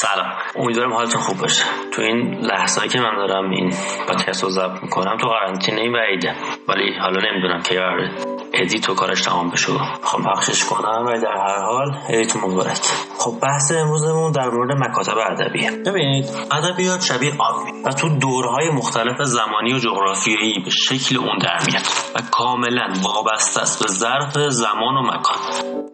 سلام. امیدوارم حالتون خوب باشه. تو این لحظه که من دارم این پادکست رو ضبط می‌کنم تو قرنطینه عیده ولی حالا نمی‌دونم که قراره edit و کارش تمام بشه. می‌خوام پخشش کنم ولی در هر حال عیدت مبارک. خب بحث امروزمون در مورد مکاتب ادبیه ببینید ادبیات شبیه آبه و تو دورهای مختلف زمانی و جغرافیایی به شکل اون در میاد و کاملا وابسته است به ظرف زمان و مکان.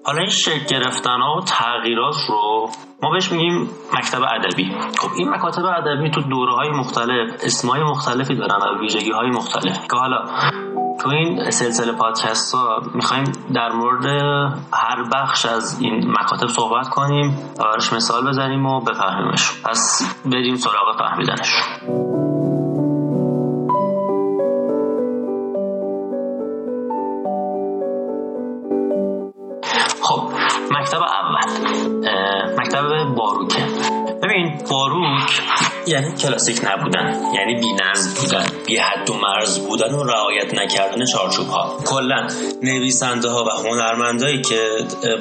حالا این شکل گرفتن ها و تغییرات رو ما بهش میگیم مکتب ادبی. خب این مکاتب ادبی تو دوره های مختلف اسمای مختلفی دارن و ویژگی های مختلف. که حالا تو این سلسله پادکست ها می‌خوایم در مورد هر بخش از این مکاتب صحبت کنیم و مثال بزنیم و بفهمیمش. پس بریم سراغ فهمیدنش. ببین باروک یعنی کلاسیک نبودن یعنی بی نظم بودن بی حد و مرز بودن و رعایت نکردن چارچوب ها. کلا نویسنده ها و هنرمندایی که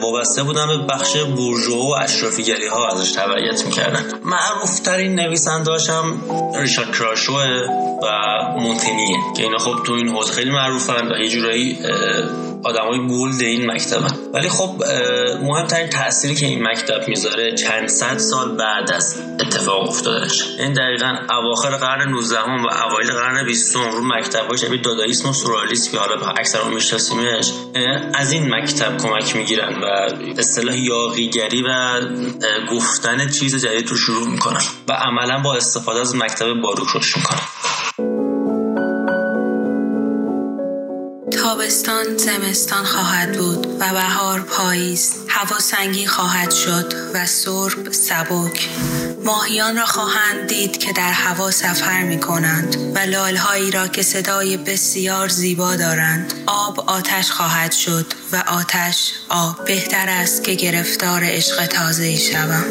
وابسته بودن به بخش بورژوا و اشرافیگری ها ازش تبعیت می‌کردن. معروف ترین نویسنده هم ریشارد کراشو و مونتنیه که اینا خب تو این حوزه خیلی معروفن و یه جورایی آدمای بولد این مکتبن. ولی خب مهمترین تأثیری که این مکتب می‌ذاره چند صد سال بعد از اتفاق افتادش این دقیقا اواخر قرن 19 و اوایل قرن 20 رو مکتب های شبیه داداییسم و سورالیسم که حالا اکثر میشناسیمش از این مکتب کمک می‌گیرن و اصطلاح یاقیگری و گفتن چیز جدید رو شروع می‌کنن و عملا با استفاده از مکتب باروک روش می‌کنن. تابستان زمستان خواهد بود و بهار پاییز. هوا سنگین خواهد شد و سرب سبک. ماهیان را خواهند دید که در هوا سفر می کنند و لالهایی را که صدای بسیار زیبا دارند. آب آتش خواهد شد و آتش آب. بهتر است که گرفتار عشق تازه شوم.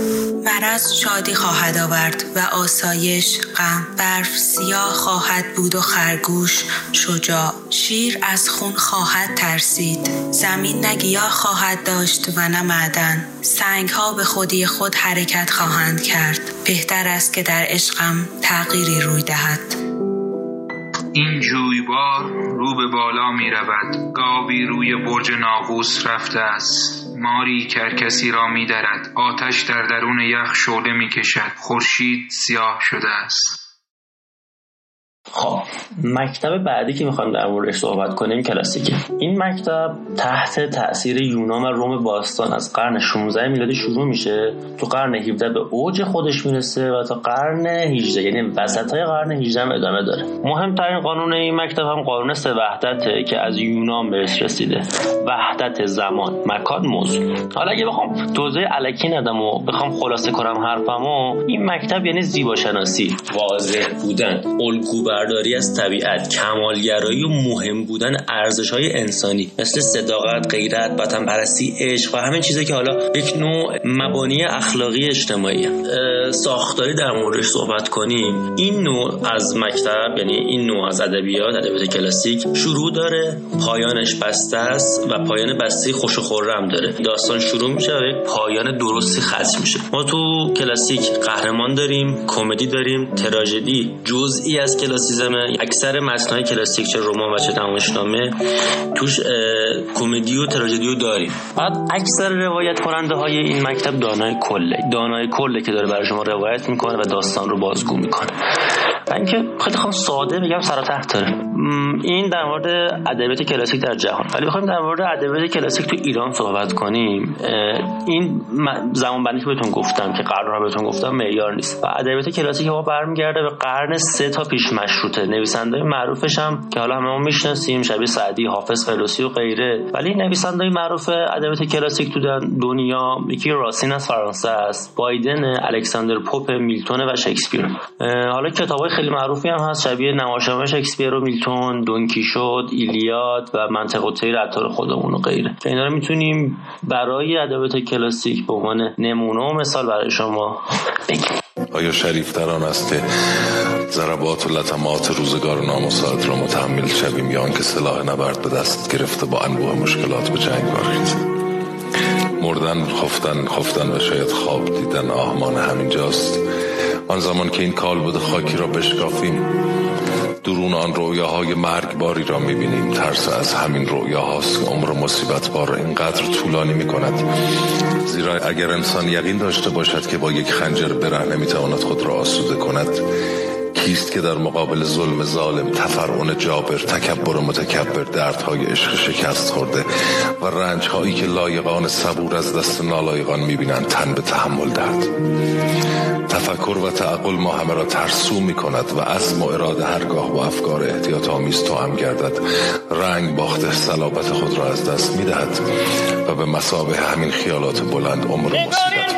مرض شادی خواهد آورد و آسایش غم برف سیاه خواهد بود و خرگوش شجاع. شیر از خون خواهد ترسید. زمین نگیاه خواهد داشت و نه معدن. سنگ ها به خودی خود حرکت خواهند کرد. بهتر است که در عشقم تغییری روی دهد. این جویبار رو به بالا می رود. گاوی روی برج ناقوس رفته است. ماری کرکسی را می درد. آتش در درون یخ شعله می کشد. خورشید سیاه شده است. خب مکتب بعدی که می‌خوایم در موردش صحبت کنیم کلاسیکه. این مکتب تحت تاثیر یونان و روم باستان از قرن 16 میلادی شروع میشه تو قرن 17 به اوج خودش می‌رسه و تا قرن 18 یعنی وسط های قرن 18 هم ادامه داره. مهمترین قانون این مکتب هم قانون سه وحدته که از یونان بهش رسیده. وحدت زمان مکان موضوع. حالا اگه بخوام توضیح الکی ندم و بخوام خلاصه کنم حرفمو این مکتب یعنی زیبا شناسی واضح بودن الگو برداری از طبیعت کمالگرایی و مهم بودن ارزش های انسانی. مثل صداقت غیرت وطن پرستی عشق و همین چیزی که حالا یک نوع مبانی اخلاقی اجتماعی ساختاری در موردش صحبت کنیم. این نوع از مکتب یعنی این نوع از ادبیات ادبیات کلاسیک شروع داره پایانش بسته است و پایان بسته خوش و خورم داره. داستان شروع میشه و پایان درستی ختم میشه. ما تو کلاسیک قهرمان داریم کمدی داریم تراژدی. جزئی از کلاسیک کلاسیزم اکثر متنهای کلاسیک چه رمان و چه نامه توش کمدی و تراژدی داریم. بعد اکثر روایت کننده های این مکتب دانای کله دانای کله که داره برای شما روایت می‌کنه و داستان رو بازگو می‌کنه. و اینکه خیلی خواهم ساده بگم سر تحت داره. این در مورد ادبیات کلاسیک در جهان. ولی بخوایم در مورد ادبیات کلاسیک تو ایران صحبت کنیم. این زمان بندی که بهتون گفتم که قرن رو بهتون گفتم معیار نیست. و ادبیات کلاسیک ما برمیگرده به قرن سه تا پیش مشروطه. نویسنده معروفش هم که حالا همه می‌شناسیم شبیه سعدی حافظ فردوسی و غیره. ولی نویسنده معروف ادبیات کلاسیک تو دنیا یکی راسین از فرانسه است بایدن الکساندر پوپ میلتون و شکسپیر. حالا کتابای خیلی معروفی هم هست. شبیه نمایشنامه شکسپیر و میلتون دونکی شد ایلیاد و منطق و تیر عطار خودمون و غیره. اینا رو می‌تونیم برای ادبیات کلاسیک به عنوان نمونه و مثال برای شما بگیم. آیا آن است که ضربات و لطمات روزگار نامساعد را متحمل شویم یا آنکه سلاح نبرد به دست گرفته با انواع مشکلات به جنگ بارید مردن خفتن خفتن و شاید خواب دیدن آهمان همینجاست. آن زمان که این کالبد خاکی را بشکافیم درون آن رویاهای مرگباری را می‌بینیم. ترس از همین رویاهاست که عمر مصیبت بار اینقدر طولانی می‌کند. زیرا اگر انسان یقین داشته باشد که با یک خنجر بره نمی‌تواند خود را آسوده کند کیست که در مقابل ظلم ظالم تفرعون جابر تکبر و متکبر دردهای عشق شکست خورده و رنجهایی که لایقان صبور از دست نالایقان می‌بینند تن به تحمل دهد. تفکر و تعقل ما همه را ترسو می کند و عزم و اراده هرگاه با افکار احتیاط آمیز تو هم گردد. رنگ باخته صلابت خود را از دست می دهد و به مسابه همین خیالات بلند عمر مصیبت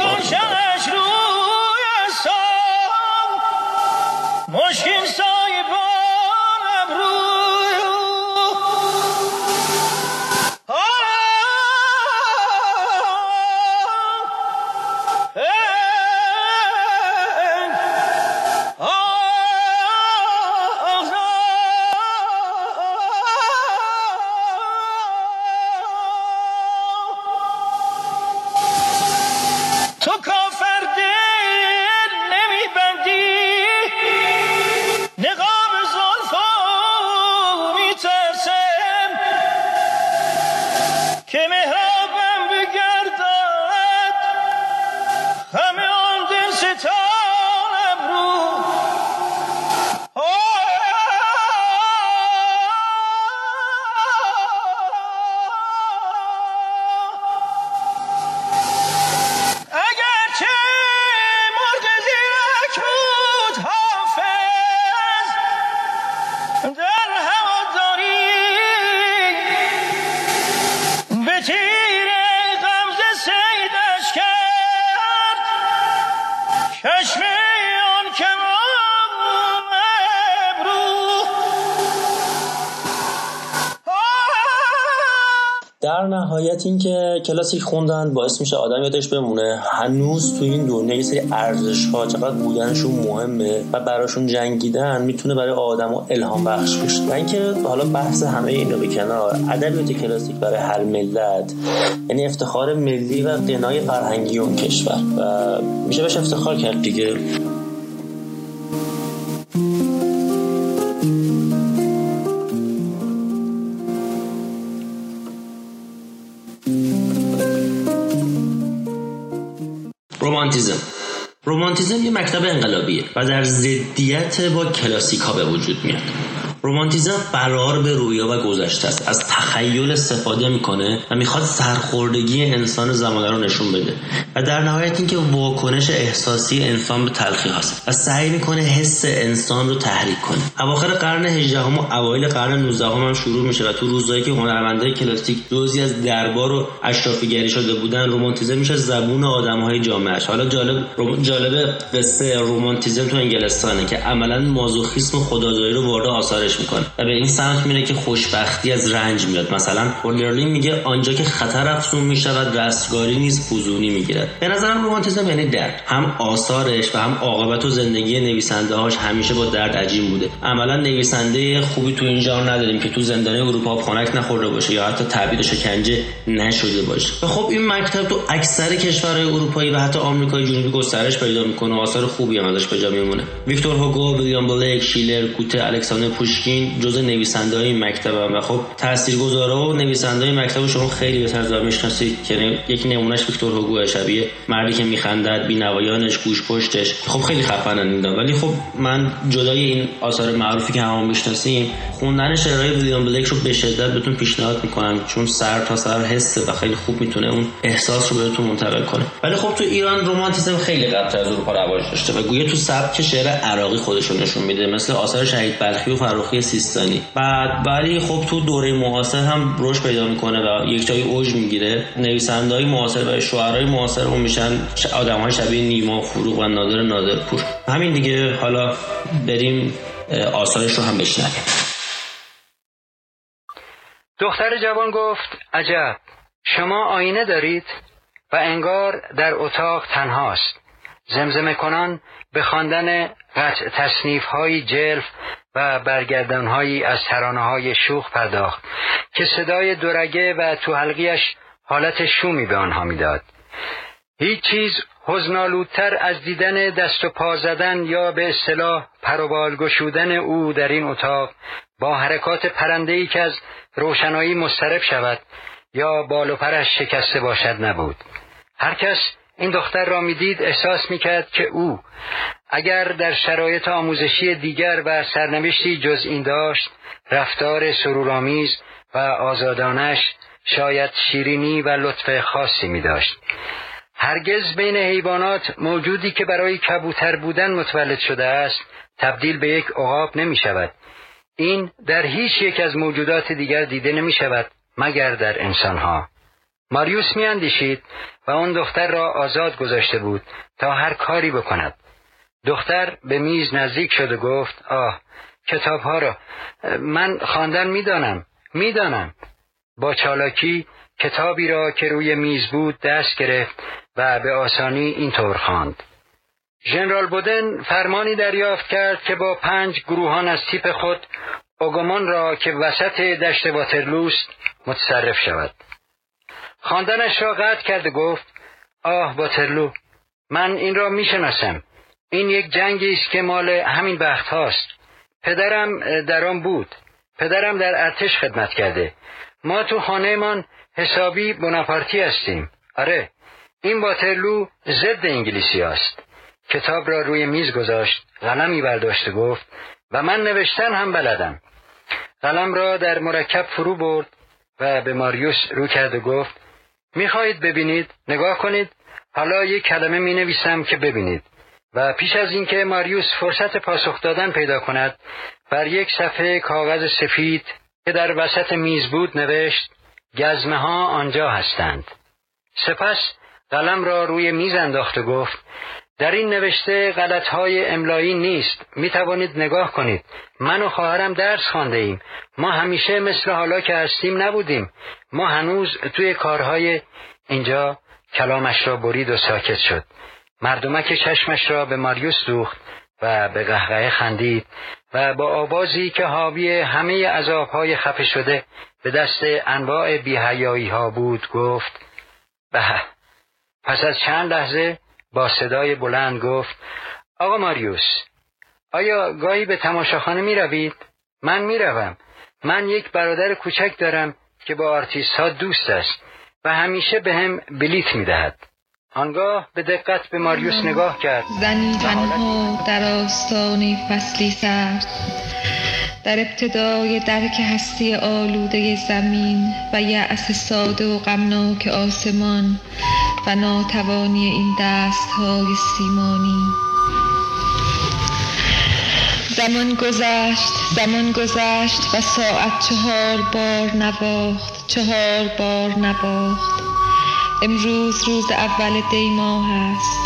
چشم آن که در نهایت اینکه کلاسیک خوندن باعث میشه آدم یادش بمونه. هنوز تو این دنیا یه سری ارزش ها چقدر بودنشون مهمه و براشون جنگیدن می‌تونه برای آدم الهام بخش بشه. و اینکه حالا بحث همه اینا به کنار ادبیات کلاسیک برای هر ملت یعنی افتخار ملی و قنای فرهنگی اون کشور. و میشه بهش افتخار کرد دیگه. رومانتیزم. رومانتیزم یه مکتب انقلابیه و در ضدیت با کلاسیک ها به وجود میاد. رومانتیزم فرار به رویا و گذشته است. از تخیل استفاده می‌کنه و می‌خواد سرخوردگی انسان زمانه رو نشون بده. و در نهایت اینکه واکنش احساسی انسان به تلخی هست و سعی می‌کنه حس انسان رو تحریک کنه. اواخر قرن 18 هم و اوایل قرن 19 هم, هم شروع میشه و تو روزایی که هنرمندای کلاسیک جزی از دربار و اشرافیگری شده بودن رومانتیزم میشه زبون آدمهای جامعهش حالا جالب جالب قصه رومانتیزم تو انگلستانه که عملا مازوخیسم و خدازاری رو وارد آثارش می‌کنه. و به این سمت میره که خوشبختی از رنج میاد. مثلا اولرلین میگه آنجا که خطر افزون می‌شود رستگاری نیز فزونی می‌گیرد. به نظرم رومانتیزم یعنی درد. هم آثارش و هم عاقبت و زندگی نویسنده هاش همیشه با درد عجیم بوده. عملا نویسنده خوبی تو این نداریم که تو زندان اروپا خنک نخورده باشه یا حتی تعبیر شکنجه نشده باشه. و خب این مکتب تو اکثر کشورهای اروپایی و حتی آمریکای جنوبی گسترش پیدا می‌کنه و آثار خوبی هم ازش به جا میمونه. ویکتور هوگو ویلیام بلیک شیلر کوته الکساندر پوش پوشکین جزء نویسنده های مکتب هم. و خب تاثیرگذاره و نویسنده های مکتب شما خیلی بهتر دار می‌شناسید. که یک نمونهش ویکتور هوگو شبیه مردی که میخندد بینوایانش گوش پشتش خب خیلی خفنن این ولی خب من جدای این آثار معروفی که همون می‌شناسیم خوندن شعرهای ویلیام بلیک رو به شدت بهتون پیشنهاد می‌کنم. چون سر تا سر حسه و خیلی خوب می‌تونه اون احساس رو بهتون منتقل کنه. ولی خب تو ایران رمانتیسم خیلی قبل از اروپا رواج داشته و گویا تو سبک شعر عراقی خودشون نشون میده. مثل آثار شهید بلخی و فروخی سیستانی. بعد ولی خب تو دوره معاصر هم رشد پیدا می‌کنه و یک جای اوج می‌گیره. نویسنده های معاصر و شعرهای معاصر هم میشن آدم های شبیه نیما فروغ و نادر نادرپور همین دیگه. حالا بریم آثارش رو هم بشنویم. دختر جوان گفت عجب. شما آینه دارید و انگار در اتاق تنهاست. زمزمه کنان به خواندن قطع تصنیف های جلف و برگردانهایی از ترانه های شوخ پرداخت که صدای دورگه و تو حلقیش حالت شومی به آنها می‌داد. هیچ چیز حزنالودتر از دیدن دست و پا زدن یا به اصطلاح پروبال گشودن او در این اتاق با حرکات پرندهی که از روشنایی مسترب شود یا بال و پرش شکسته باشد نبود. هر کس این دختر را می‌دید احساس می‌کرد که او اگر در شرایط آموزشی دیگر و سرنوشتی جز این داشت رفتار سرورآمیز و آزادانش شاید شیرینی و لطف خاصی می داشت. هرگز بین حیوانات موجودی که برای کبوتر بودن متولد شده است تبدیل به یک عقاب نمی شود. این در هیچ یک از موجودات دیگر دیده نمی شود مگر در انسانها. ماریوس می و آن دختر را آزاد گذاشته بود تا هر کاری بکند. دختر به میز نزدیک شد و گفت آه کتابها را من خواندن می‌دانم می‌دانم با چالاکی کتابی را که روی میز بود دست گرفت و به آسانی اینطور خواند. ژنرال بودن فرمانی دریافت کرد که با پنج گروهان از تیپ خود اوگومان را که وسط دشت واترلوست متصرف شود. خواندنش را قطع کرد و گفت آه واترلو من این را می‌شناسم این یک جنگی است که مال همین بخت هاست. پدرم در آن بود. پدرم در ارتش خدمت کرده. ما تو خانهمان حسابی بناپارتی هستیم. آره این واترلو ضد انگلیسی است کتاب را روی میز گذاشت قلمی برداشت و گفت و من نوشتن هم بلدم. قلم را در مرکب فرو برد و به ماریوس رو کرد و گفت می‌خواهید ببینید؟ نگاه کنید. حالا یک کلمه می نویسم که ببینید. و پیش از اینکه ماریوس فرصت پاسخ دادن پیدا کند بر یک صفحه کاغذ سفید که در وسط میز بود نوشت گزمه ها آنجا هستند. سپس قلم را روی میز انداخت و گفت در این نوشته غلط های املایی نیست می توانید نگاه کنید. من و خواهرم درس خانده ایم. ما همیشه مثل حالا که هستیم نبودیم. ما هنوز توی کارهای اینجا کلامش را برید و ساکت شد. مردمک چشمش را به ماریوس دوخت و به قهقه خندید و با آوازی که حاوی همه عذابهای خفه شده به دست انواع بیهیایی ها بود گفت به پس از چند لحظه با صدای بلند گفت آقا ماریوس آیا گاهی به تماشاخانه می روید؟ من می روم. من یک برادر کوچک دارم که با آرتیست ها دوست است و همیشه به هم بلیت می دهد. آنگاه به دقت به ماریوس نگاه کرد. زنی تنها در آستان فصلی سرد. در ابتدای درک هستی آلوده زمین و یأس ساده و غمناک آسمان و ناتوانی این دستهای سیمانی. زمان گذشت زمان گذشت و ساعت چهار بار نواخت چهار بار نواخت. امروز روز اول دی ماه است.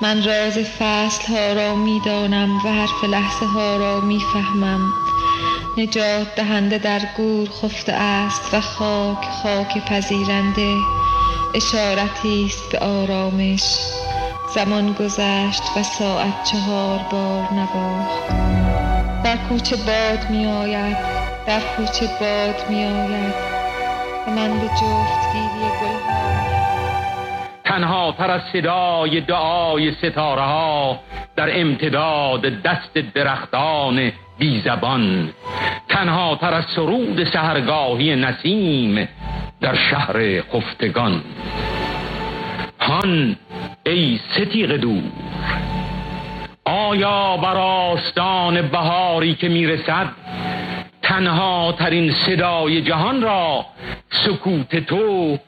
من راز فصل ها را می دانم و حرف لحظه ها را می فهمم نجات دهنده در گور خفته است و خاک خاک پذیرنده. اشارتی است به آرامش. زمان گذشت و ساعت چهار بار نواخت در کوچه باد می آید در کوچه باد می آید و من به جفتگیری گلها تنها تر از صدای دعای ستاره ها در امتداد دست درختان بی زبان. تنها تر از سرود سهرگاهی نسیم در شهر خفتگان. هان ای ستیق دور آیا بر آستان بهاری که می‌رسد تنها ترین صدای جهان را سکوت تو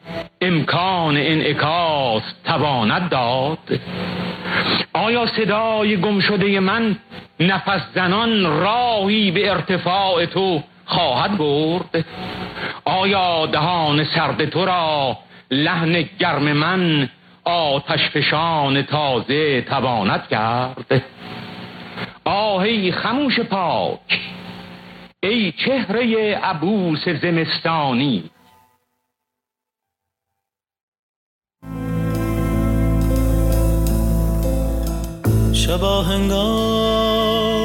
امکان انعکاس تواند داد. آیا صدای گم شده من نفس زنان راهی به ارتفاع تو خواهد برد؟ آیا دهان سرد تو را لحن گرم من آتش فشان تازه تواند کرد؟ آهی خموش پاک ای چهره عبوس زمستانی شبا هنگام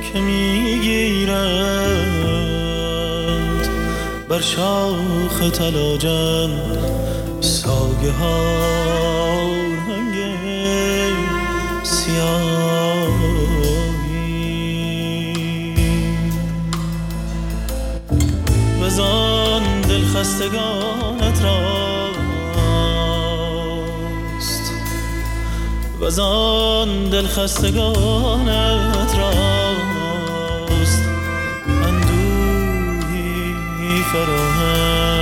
که می‌گیرند بر شاخ تلاجن ساگه هنگ سیاهی. وزان دل خستگانت راست وزان دل خستگانت راست. اندوهی فراهم.